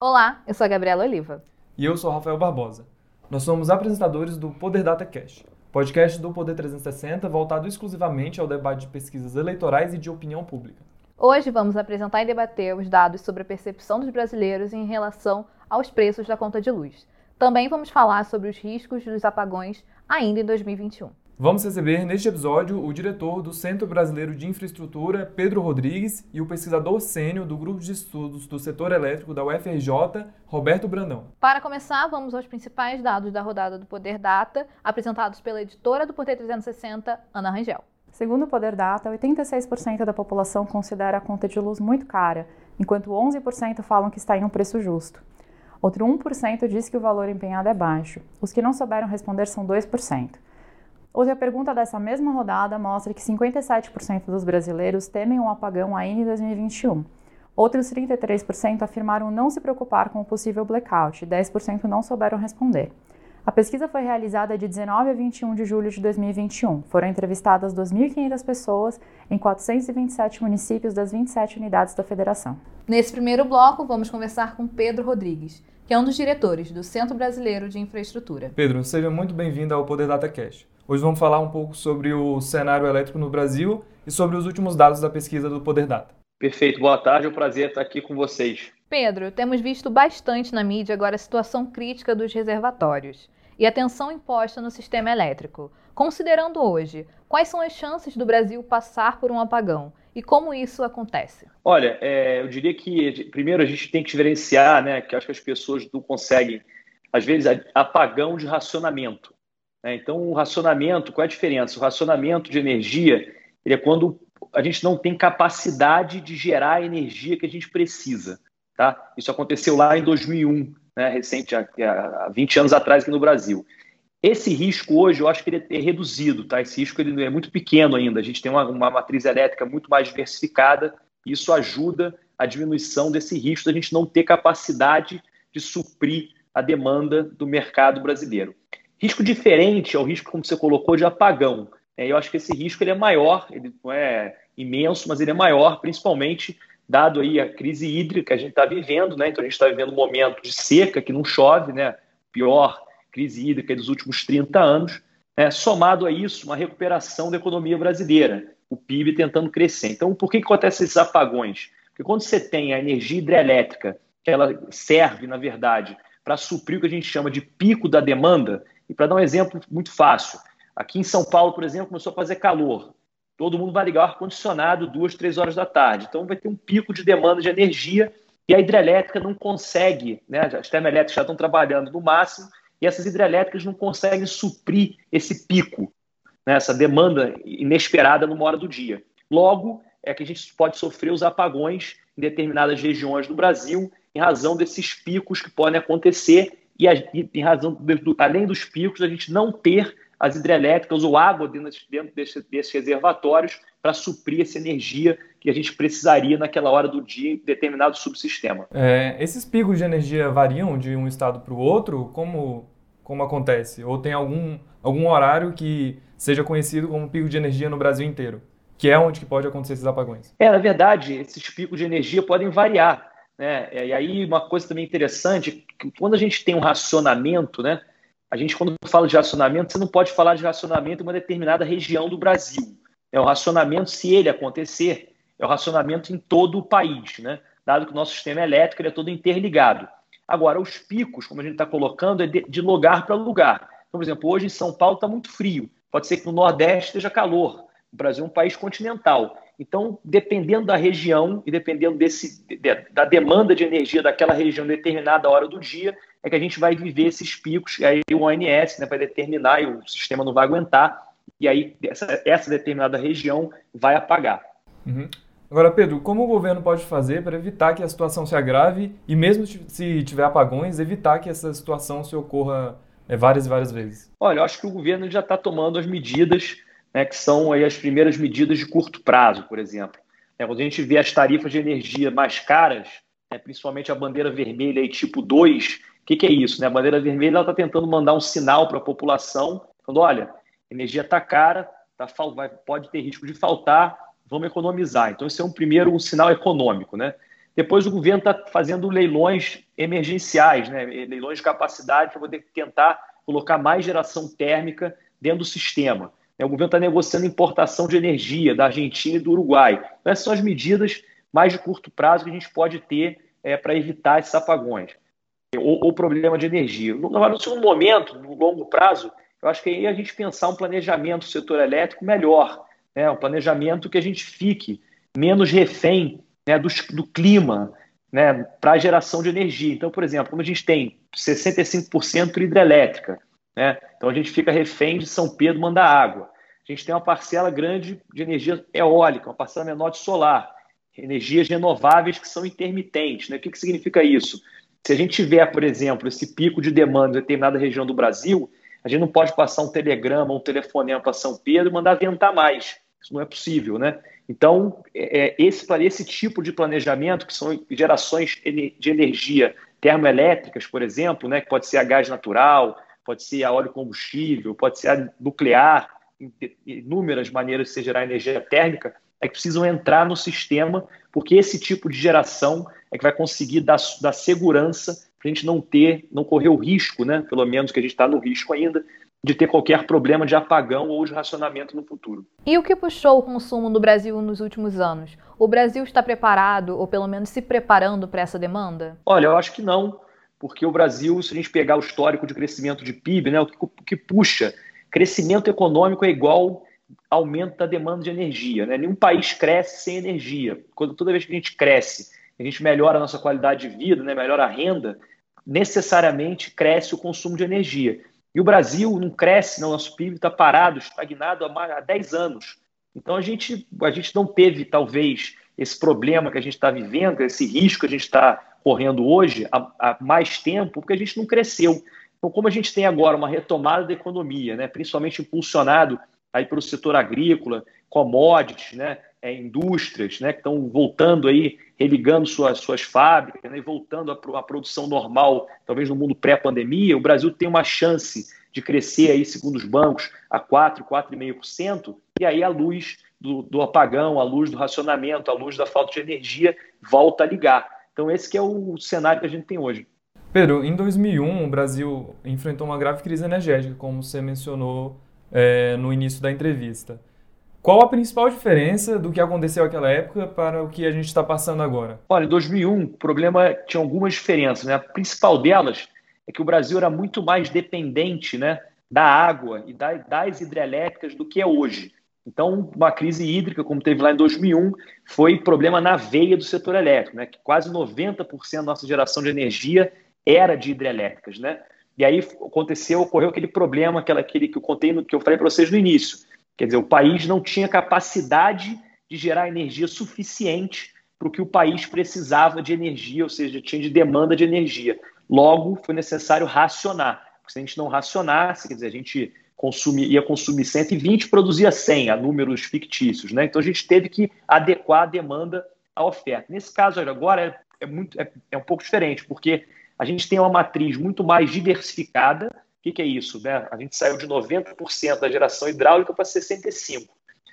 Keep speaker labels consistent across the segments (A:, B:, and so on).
A: Olá, eu sou a Gabriela Oliva.
B: E eu sou Rafael Barbosa. Nós somos apresentadores do Poder Data Cash, podcast do Poder 360 voltado exclusivamente ao debate de pesquisas eleitorais e de opinião pública.
A: Hoje vamos apresentar e debater os dados sobre a percepção dos brasileiros em relação aos preços da conta de luz. Também vamos falar sobre os riscos dos apagões ainda em 2021.
B: Vamos receber neste episódio o diretor do Centro Brasileiro de Infraestrutura, Pedro Rodrigues, e o pesquisador sênior do Grupo de Estudos do Setor Elétrico da UFRJ, Roberto Brandão.
A: Para começar, vamos aos principais dados da rodada do Poder Data, apresentados pela editora do Poder 360, Ana Rangel.
C: Segundo o Poder Data, 86% da população considera a conta de luz muito cara, enquanto 11% falam que está em um preço justo. Outro 1% diz que o valor empenhado é baixo. Os que não souberam responder são 2%. Outra pergunta dessa mesma rodada mostra que 57% dos brasileiros temem um apagão ainda em 2021. Outros 33% afirmaram não se preocupar com o possível blackout, e 10% não souberam responder. A pesquisa foi realizada de 19 a 21 de julho de 2021. Foram entrevistadas 2.500 pessoas em 427 municípios das 27 unidades da federação.
A: Nesse primeiro bloco, vamos conversar com Pedro Rodrigues, que é um dos diretores do Centro Brasileiro de Infraestrutura.
B: Pedro, seja muito bem-vindo ao Poder Data Cash. Hoje vamos falar um pouco sobre o cenário elétrico no Brasil e sobre os últimos dados da pesquisa do Poder Data.
D: Perfeito, boa tarde, é um prazer estar aqui com vocês.
A: Pedro, temos visto bastante na mídia agora a situação crítica dos reservatórios e a tensão imposta no sistema elétrico. Considerando hoje, quais são as chances do Brasil passar por um apagão e como isso acontece?
D: Olha, é, eu diria que primeiro a gente tem que diferenciar, né, que acho que as pessoas não conseguem, às vezes, apagão de racionamento. Né? Então, o racionamento, qual é a diferença? O racionamento de energia é quando a gente não tem capacidade de gerar a energia que a gente precisa. Tá? Isso aconteceu lá em 2001, né, recente, há 20 anos atrás aqui no Brasil. Esse risco hoje, eu acho que ele é reduzido, tá? Esse risco ele é muito pequeno ainda. A gente tem uma, uma matriz elétrica muito mais diversificada e isso ajuda a diminuição desse risco da gente não ter capacidade de suprir a demanda do mercado brasileiro. Risco diferente é o risco, como você colocou, de apagão. É, eu acho que esse risco ele é maior, ele não é imenso, mas ele é maior, principalmente dado aí a crise hídrica que a gente está vivendo, né? Então a gente está vivendo um momento de seca que não chove, né? Pior crise hídrica dos últimos 30 anos. Né? Somado a isso, uma recuperação da economia brasileira, o PIB tentando crescer. Então, por que, que acontecem esses apagões? Porque quando você tem a energia hidrelétrica, que ela serve, na verdade, para suprir o que a gente chama de pico da demanda, e para dar um exemplo muito fácil, aqui em São Paulo, por exemplo, começou a fazer calor. Todo mundo vai ligar o ar-condicionado duas, três horas da tarde. Então vai ter um pico de demanda de energia e a hidrelétrica não consegue, né? As termoelétricas já estão trabalhando no máximo e essas hidrelétricas não conseguem suprir esse pico, né? essa demanda inesperada numa hora do dia. Logo, é que a gente pode sofrer os apagões em determinadas regiões do Brasil em razão desses picos que podem acontecer e, a, e em razão, do, além dos picos, a gente não ter as hidrelétricas ou água dentro, dentro desse, desses reservatórios para suprir essa energia que a gente precisaria naquela hora do dia em determinado subsistema.
B: É, esses picos de energia variam de um estado para o outro? Como, como acontece? Ou tem algum, algum horário que seja conhecido como pico de energia no Brasil inteiro? Que é onde que pode acontecer esses apagões?
D: É, na verdade, esses picos de energia podem variar. Né? E aí uma coisa também interessante, quando a gente tem um racionamento, né? A gente quando fala de racionamento, você não pode falar de racionamento em uma determinada região do Brasil. É o racionamento, se ele acontecer, é o racionamento em todo o país, né? Dado que o nosso sistema elétrico é todo interligado. Agora, os picos, como a gente está colocando, é de, de lugar para lugar. Então, por exemplo, hoje em São Paulo está muito frio. Pode ser que no Nordeste esteja calor. O Brasil é um país continental. Então, dependendo da região e dependendo desse, da demanda de energia daquela região em determinada hora do dia, é que a gente vai viver esses picos, e aí o ONS né, vai determinar e o sistema não vai aguentar, e aí essa, essa determinada região vai apagar.
B: Uhum. Agora, Pedro, como o governo pode fazer para evitar que a situação se agrave e mesmo se tiver apagões, evitar que essa situação se ocorra é, várias e várias vezes?
D: Olha, eu acho que o governo já está tomando as medidas né, que são aí as primeiras medidas de curto prazo, por exemplo. É, quando a gente vê as tarifas de energia mais caras, né, principalmente a bandeira vermelha aí, tipo 2, o que, que, é isso? Né? A bandeira vermelha está tentando mandar um sinal para a população, falando, olha, energia está cara, tá, vai, pode ter risco de faltar, vamos economizar. Então, esse é um primeiro um sinal econômico. Né? Depois o governo está fazendo leilões emergenciais, né? leilões de capacidade para poder tentar colocar mais geração térmica dentro do sistema. O governo está negociando importação de energia da Argentina e do Uruguai. Então, essas são as medidas mais de curto prazo que a gente pode ter é, para evitar esses apagões ou, ou, problema de energia. Agora, no segundo momento, no longo prazo, eu acho que aí a gente pensar um planejamento do setor elétrico melhor, né? um planejamento que a gente fique menos refém né, do, do clima né, para a geração de energia. Então, por exemplo, como a gente tem 65% hidrelétrica, né, então a gente fica refém de São Pedro mandar água. A gente tem uma parcela grande de energia eólica, uma parcela menor de solar, energias renováveis que são intermitentes. Né? O que, que significa isso? Se a gente tiver, por exemplo, esse pico de demanda em determinada região do Brasil, a gente não pode passar um telegrama, um telefonema para São Pedro e mandar ventar mais. Isso não é possível, né? Então, é, é esse, esse tipo de planejamento, que são gerações de energia termoelétricas, por exemplo, né, que pode ser a gás natural, pode ser a óleo combustível, pode ser a nuclear, inúmeras maneiras de se gerar energia térmica, é que precisam entrar no sistema, porque esse tipo de geração é que vai conseguir dar, dar segurança para a gente não ter, não correr o risco, né, pelo menos que a gente está no risco ainda, de ter qualquer problema de apagão ou de racionamento no futuro.
A: E o que puxou o consumo do Brasil nos últimos anos? O Brasil está preparado, ou pelo menos se preparando para essa demanda?
D: Olha, eu acho que não, porque o Brasil, se a gente pegar o histórico de crescimento de PIB, né, o que, que puxa, crescimento econômico é igual aumento da demanda de energia. Né? Nenhum país cresce sem energia. Quando, toda vez que a gente cresce, a gente melhora a nossa qualidade de vida, né, melhora a renda, necessariamente cresce o consumo de energia. E o Brasil não cresce, não, nosso PIB está parado, estagnado há 10 anos. Então a gente, a gente não teve, talvez, esse problema que a gente está vivendo, esse risco que a gente está correndo hoje há, há, mais tempo, porque a gente não cresceu. Então, como a gente tem agora uma retomada da economia, né, principalmente impulsionado aí pelo setor agrícola, commodities, né, é, indústrias, né, que estão voltando aí, religando suas, suas fábricas, né, e voltando à, à produção normal, talvez no mundo pré-pandemia, o Brasil tem uma chance de crescer aí, segundo os bancos, a 4, 4,5%, e aí a luz do, do, apagão, a luz do racionamento, a luz da falta de energia volta a ligar. Então esse que é o cenário que a gente tem hoje.
B: Pedro, em 2001 o Brasil enfrentou uma grave crise energética, como você mencionou é, no início da entrevista. Qual a principal diferença do que aconteceu naquela época para o que a gente está passando agora?
D: Olha, em 2001 o problema tinha algumas diferenças. Né? A principal delas é que o Brasil era muito mais dependente né, da água e das hidrelétricas do que é hoje. Então, uma crise hídrica, como teve lá em 2001, foi problema na veia do setor elétrico, né? que quase 90% da nossa geração de energia era de hidrelétricas. Né? E aí aconteceu, ocorreu aquele problema, aquela, aquele que eu contei, que eu falei para vocês no início. Quer dizer, o país não tinha capacidade de gerar energia suficiente para o que o país precisava de energia, ou seja, tinha de demanda de energia. Logo, foi necessário racionar. Porque se a gente não racionasse, quer dizer, a gente consumir, ia consumir 120 produzia 100, a números fictícios. Né? Então a gente teve que adequar a demanda à oferta. Nesse caso agora é, é muito, é, é um pouco diferente, porque a gente tem uma matriz muito mais diversificada. O que, que é isso? Né? A gente saiu de 90% da geração hidráulica para 65%.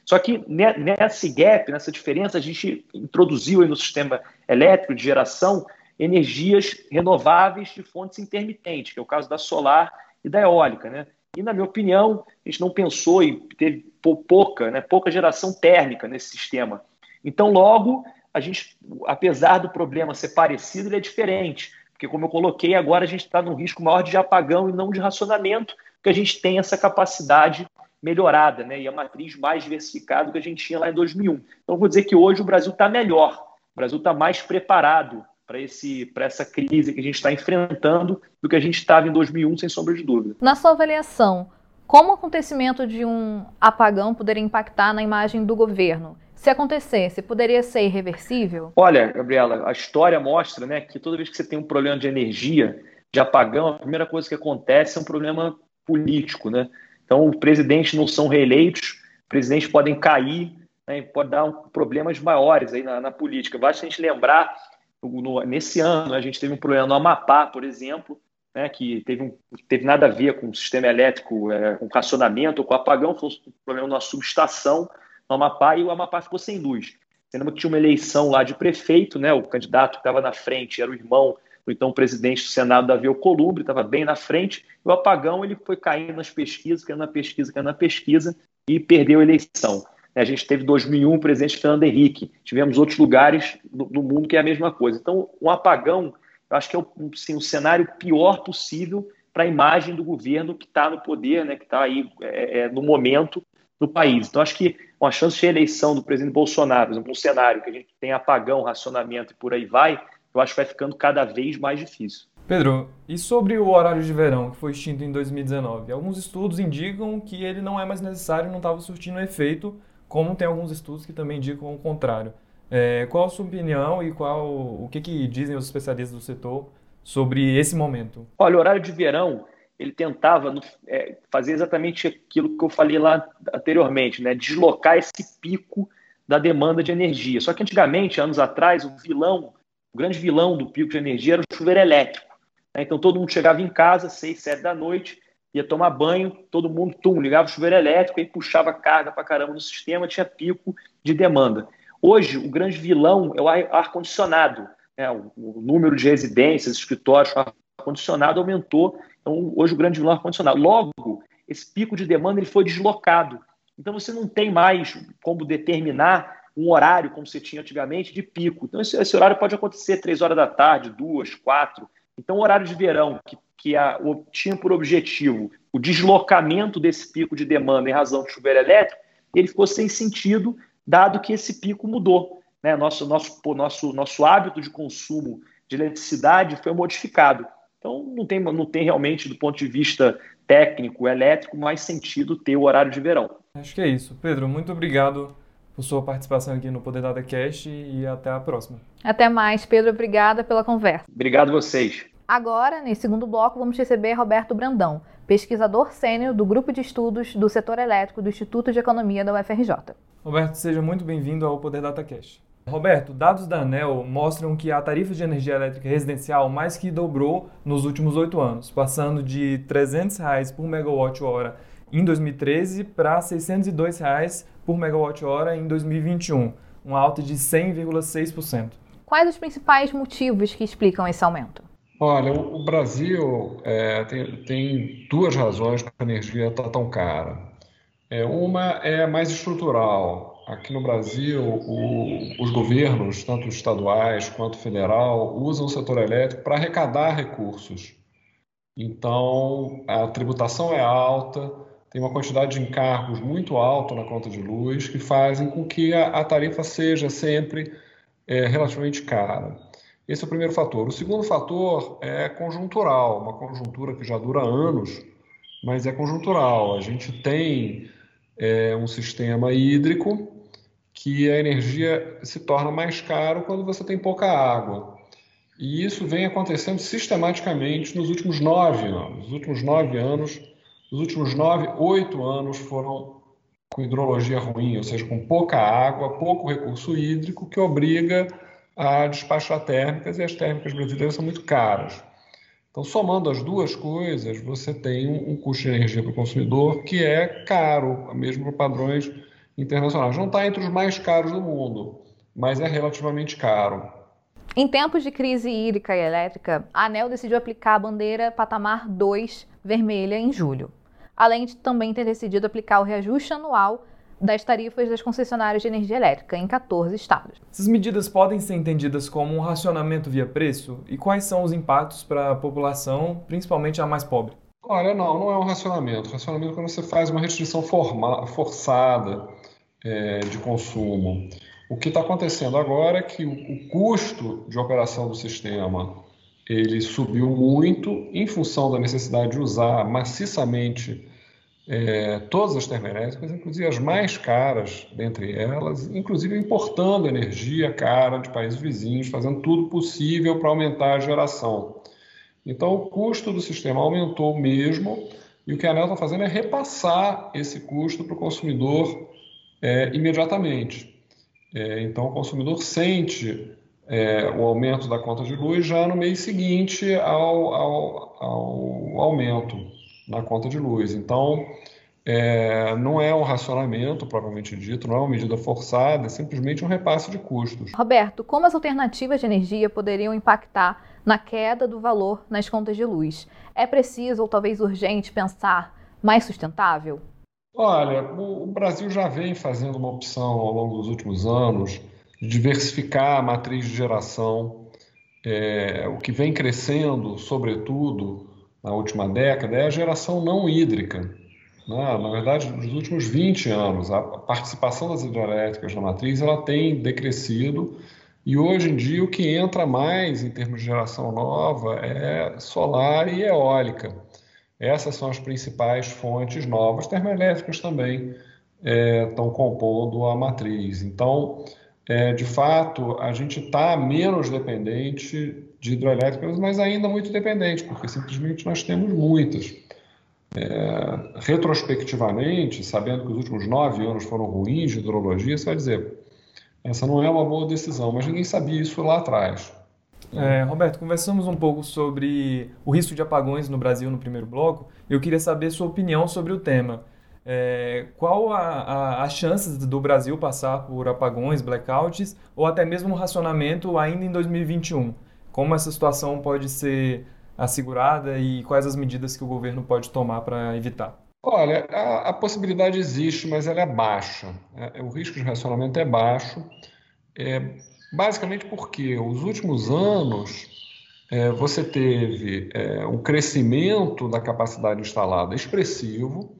D: Só que nesse gap, nessa diferença, a gente introduziu no sistema elétrico de geração energias renováveis de fontes intermitentes, que é o caso da solar e da eólica. Né? E, na minha opinião, a gente não pensou e teve pouca, né, pouca geração térmica nesse sistema. Então, logo, a gente, apesar do problema ser parecido, ele é diferente. Porque, como eu coloquei, agora a gente está num risco maior de apagão e não de racionamento, porque a gente tem essa capacidade melhorada, né? E a matriz mais diversificada que a gente tinha lá em 2001. Então, vou dizer que hoje o Brasil está melhor, o Brasil está mais preparado para essa crise que a gente está enfrentando do que a gente estava em 2001, sem sombra de dúvida.
A: Na sua avaliação, como o acontecimento de um apagão poderia impactar na imagem do governo? Se acontecesse, poderia ser irreversível?
D: Olha, Gabriela, a história mostra né, que toda vez que você tem um problema de energia, de apagão, a primeira coisa que acontece é um problema político. Né? Então, os presidentes não são reeleitos, presidentes podem cair, né, pode dar um, problemas maiores aí na, na, política. Basta a gente lembrar, no, nesse ano, a gente teve um problema no Amapá, por exemplo, né, que teve, um, teve nada a ver com o sistema elétrico, é, com racionamento, com apagão, foi um problema na subestação no Amapá e o Amapá ficou sem luz. Lembra que tinha uma eleição lá de prefeito, né? O candidato que estava na frente era o irmão do então presidente do Senado, Davi Alcolumbre, estava bem na frente. O apagão ele foi caindo nas pesquisas, caindo na pesquisa, caindo na pesquisa e perdeu a eleição. A gente teve 2001 o presidente Fernando Henrique, tivemos outros lugares no mundo que é a mesma coisa. Então, um apagão, eu acho que é o, assim, o cenário pior possível para a imagem do governo que está no poder, né, que está aí é, é, no momento no país. Então, acho que uma chance de eleição do presidente Bolsonaro, por exemplo, um cenário que a gente tem apagão, racionamento e por aí vai, eu acho que vai ficando cada vez mais difícil.
B: Pedro, e sobre o horário de verão, que foi extinto em 2019? Alguns estudos indicam que ele não é mais necessário, não estava surtindo efeito, como tem alguns estudos que também indicam o contrário. É, qual a sua opinião e qual o que, que dizem os especialistas do setor sobre esse momento?
D: Olha, o horário de verão ele tentava é, fazer exatamente aquilo que eu falei lá anteriormente, né? deslocar esse pico da demanda de energia. Só que antigamente, anos atrás, o vilão, o grande vilão do pico de energia era o chuveiro elétrico. Né? Então todo mundo chegava em casa, seis, sete da noite, ia tomar banho, todo mundo tum, ligava o chuveiro elétrico e puxava carga para caramba no sistema, tinha pico de demanda. Hoje, o grande vilão é o ar-condicionado. Né? O, o número de residências, escritórios com ar-condicionado aumentou então, hoje o grande vilão é ar-condicionado. Logo, esse pico de demanda ele foi deslocado. Então, você não tem mais como determinar um horário, como você tinha antigamente, de pico. Então, esse, esse horário pode acontecer três horas da tarde, duas, quatro. Então, o horário de verão, que, que a, o, tinha por objetivo o deslocamento desse pico de demanda em razão do chuveiro elétrico, ele ficou sem sentido, dado que esse pico mudou. Né? Nosso, nosso, nosso, nosso hábito de consumo de eletricidade foi modificado. Então, não tem, não tem realmente, do ponto de vista técnico, elétrico, mais sentido ter o horário de verão.
B: Acho que é isso. Pedro, muito obrigado por sua participação aqui no Poder Data Cast e até a próxima.
A: Até mais, Pedro. Obrigada pela conversa.
D: Obrigado a vocês.
A: Agora, nesse segundo bloco, vamos receber Roberto Brandão, pesquisador sênior do Grupo de Estudos do Setor Elétrico do Instituto de Economia da UFRJ.
B: Roberto, seja muito bem-vindo ao Poder Data Cast. Roberto, dados da ANEL mostram que a tarifa de energia elétrica residencial mais que dobrou nos últimos oito anos, passando de 300 reais por megawatt-hora em 2013 para 602 reais por megawatt-hora em 2021, uma alta de 100,6%.
A: Quais os principais motivos que explicam esse aumento?
E: Olha, o Brasil é, tem, tem, duas razões para a energia estar tão cara. É, uma é mais estrutural, aqui no Brasil, o, os governos, tanto estaduais quanto federal, usam o setor elétrico para arrecadar recursos. Então, a tributação é alta, tem uma quantidade de encargos muito alta na conta de luz, que fazem com que a, a tarifa seja sempre é, relativamente cara. Esse é o primeiro fator. O segundo fator é conjuntural, uma conjuntura que já dura anos, mas é conjuntural. A gente tem é, um sistema hídrico que a energia se torna mais caro quando você tem pouca água. E isso vem acontecendo sistematicamente nos últimos nove anos. Nos últimos nove anos, os últimos nove, oito anos foram com hidrologia ruim, ou seja, com pouca água, pouco recurso hídrico, que obriga a despachar térmicas, e as térmicas brasileiras são muito caras. Então, somando as duas coisas, você tem um custo de energia para o consumidor que é caro, mesmo para padrões internacionais. Não está entre os mais caros do mundo, mas é relativamente caro.
A: Em tempos de crise hídrica e elétrica, a ANEL decidiu aplicar a bandeira patamar 2 vermelha em julho, além de também ter decidido aplicar o reajuste anual das tarifas das concessionárias de energia elétrica em 14 estados.
B: Essas medidas podem ser entendidas como um racionamento via preço? E quais são os impactos para a população, principalmente a mais pobre?
E: Olha, não, não é um racionamento. Racionamento é quando você faz uma restrição forma, forçada é, de consumo. O que está acontecendo agora é que o, o custo de operação do sistema ele subiu muito em função da necessidade de usar maciçamente é, todas as termoelétricas, inclusive as mais caras dentre elas, inclusive importando energia cara de países vizinhos, fazendo tudo possível para aumentar a geração. Então, o custo do sistema aumentou mesmo, e o que a ANEL está fazendo é repassar esse custo para o consumidor é, imediatamente. É, então, o consumidor sente é, o aumento da conta de luz já no mês seguinte ao, ao, ao aumento na conta de luz. Então, é, não é um racionamento propriamente dito, não é uma medida forçada, é simplesmente um repasse de custos.
A: Roberto, como as alternativas de energia poderiam impactar na queda do valor nas contas de luz? É preciso ou talvez urgente pensar mais sustentável?
E: Olha, o Brasil já vem fazendo uma opção ao longo dos últimos anos diversificar a matriz de geração. É, o que vem crescendo, sobretudo na última década, é a geração não hídrica. Né? Na verdade, nos últimos 20 anos, a participação das hidrelétricas na matriz ela tem decrescido e hoje em dia o que entra mais em termos de geração nova é solar e eólica. Essas são as principais fontes novas. Termoelétricas também é, estão compondo a matriz. Então, é, de fato, a gente está menos dependente de hidrelétricas, mas ainda muito dependente, porque simplesmente nós temos muitas. É, retrospectivamente, sabendo que os últimos nove anos foram ruins de hidrologia, você vai dizer, essa não é uma boa decisão, mas ninguém sabia isso lá atrás.
B: É, Roberto, conversamos um pouco sobre o risco de apagões no Brasil no primeiro bloco. Eu queria saber sua opinião sobre o tema. É, qual a, a, a chance do Brasil passar por apagões, blackouts ou até mesmo racionamento ainda em 2021? Como essa situação pode ser assegurada e quais as medidas que o governo pode tomar para evitar?
E: Olha, a, a, possibilidade existe, mas ela é baixa. É, o risco de racionamento é baixo, é, basicamente porque os últimos anos é, você teve é, um crescimento da capacidade instalada expressivo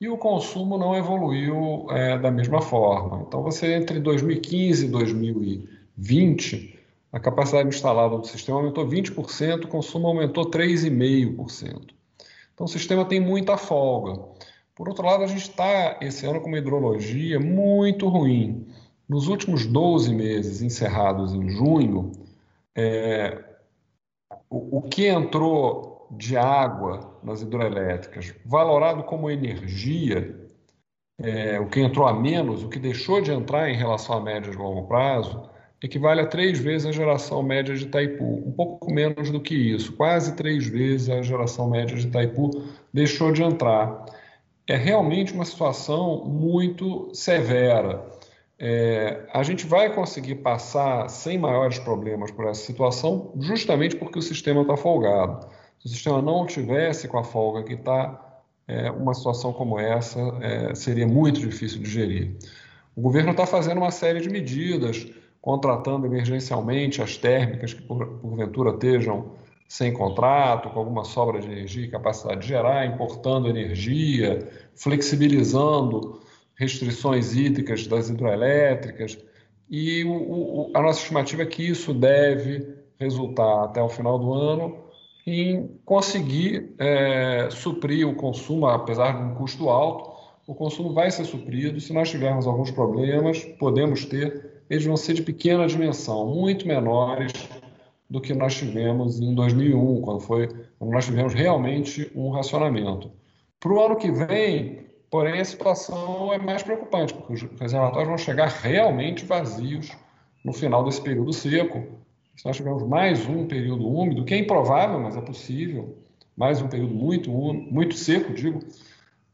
E: e o consumo não evoluiu é, da mesma forma. Então, você entre 2015 e 2020 a capacidade instalada do sistema aumentou 20%, o consumo aumentou 3,5%. Então o sistema tem muita folga. Por outro lado, a gente está esse ano com uma hidrologia muito ruim. Nos últimos 12 meses encerrados em junho, é, o, o que entrou de água nas hidroelétricas, valorado como energia, é, o que entrou a menos, o que deixou de entrar em relação a médias de longo prazo, equivale a três vezes a geração média de Itaipu, um pouco menos do que isso, quase três vezes a geração média de Itaipu deixou de entrar. É realmente uma situação muito severa. É, a gente vai conseguir passar sem maiores problemas por essa situação, justamente porque o sistema está folgado. Se o sistema não tivesse com a folga que está, é, uma situação como essa é, seria muito difícil de gerir. O governo está fazendo uma série de medidas contratando emergencialmente as térmicas que por, porventura estejam sem contrato, com alguma sobra de energia e capacidade de gerar, importando energia, flexibilizando restrições hídricas das hidroelétricas. E o, o, a nossa estimativa é que isso deve resultar até o final do ano em conseguir é, suprir o consumo, apesar de um custo alto, o consumo vai ser suprido. Se nós tivermos alguns problemas, podemos ter eles vão ser de pequena dimensão, muito menores do que nós tivemos em 2001, quando, foi, quando nós tivemos realmente um racionamento. Para o ano que vem, porém, a situação é mais preocupante, porque os reservatórios vão chegar realmente vazios no final desse período seco. Se nós tivermos mais um período úmido, que é improvável, mas é possível, mais um período muito, muito seco, digo,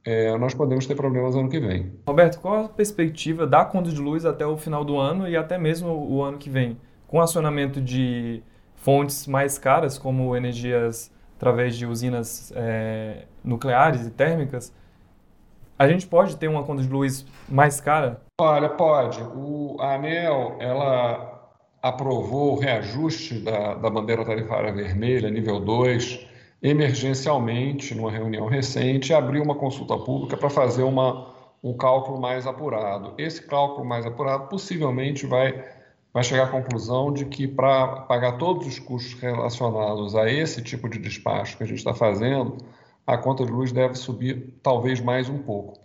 E: é, nós podemos ter problemas ano que vem.
B: Roberto, qual a perspectiva da conta de luz até o final do ano e até mesmo o ano que vem? Com acionamento de fontes mais caras, como energias através de usinas é, nucleares e térmicas, a gente pode ter uma conta de luz mais cara?
E: Olha, pode. O, a ANEL, ela aprovou o reajuste da, da bandeira tarifária vermelha, nível 2, emergencialmente, numa reunião recente, abriu uma consulta pública para fazer uma, um cálculo mais apurado. Esse cálculo mais apurado possivelmente vai, vai chegar à conclusão de que para pagar todos os custos relacionados a esse tipo de despacho que a gente está fazendo, a conta de luz deve subir talvez mais um pouco.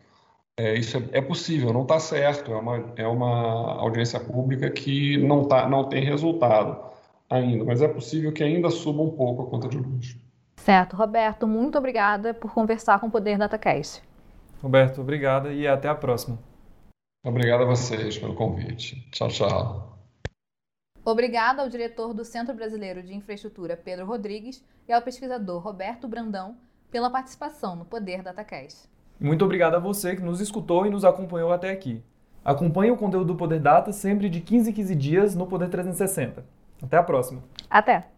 E: É, isso é, é possível, não está certo, é uma, é uma audiência pública que não, tá, não tem resultado ainda, mas é possível que ainda suba um pouco a conta de luz.
A: Certo, Roberto, muito obrigada por conversar com o Poder DataCast.
B: Roberto, obrigada e até a próxima.
E: Obrigado a vocês pelo convite. Tchau, tchau.
A: Obrigada ao diretor do Centro Brasileiro de Infraestrutura, Pedro Rodrigues, e ao pesquisador Roberto Brandão pela participação no Poder DataCast.
B: Muito obrigado a você que nos escutou e nos acompanhou até aqui. Acompanhe o conteúdo do Poder Data sempre de 15 em 15 dias no Poder 360. Até a próxima.
A: Até!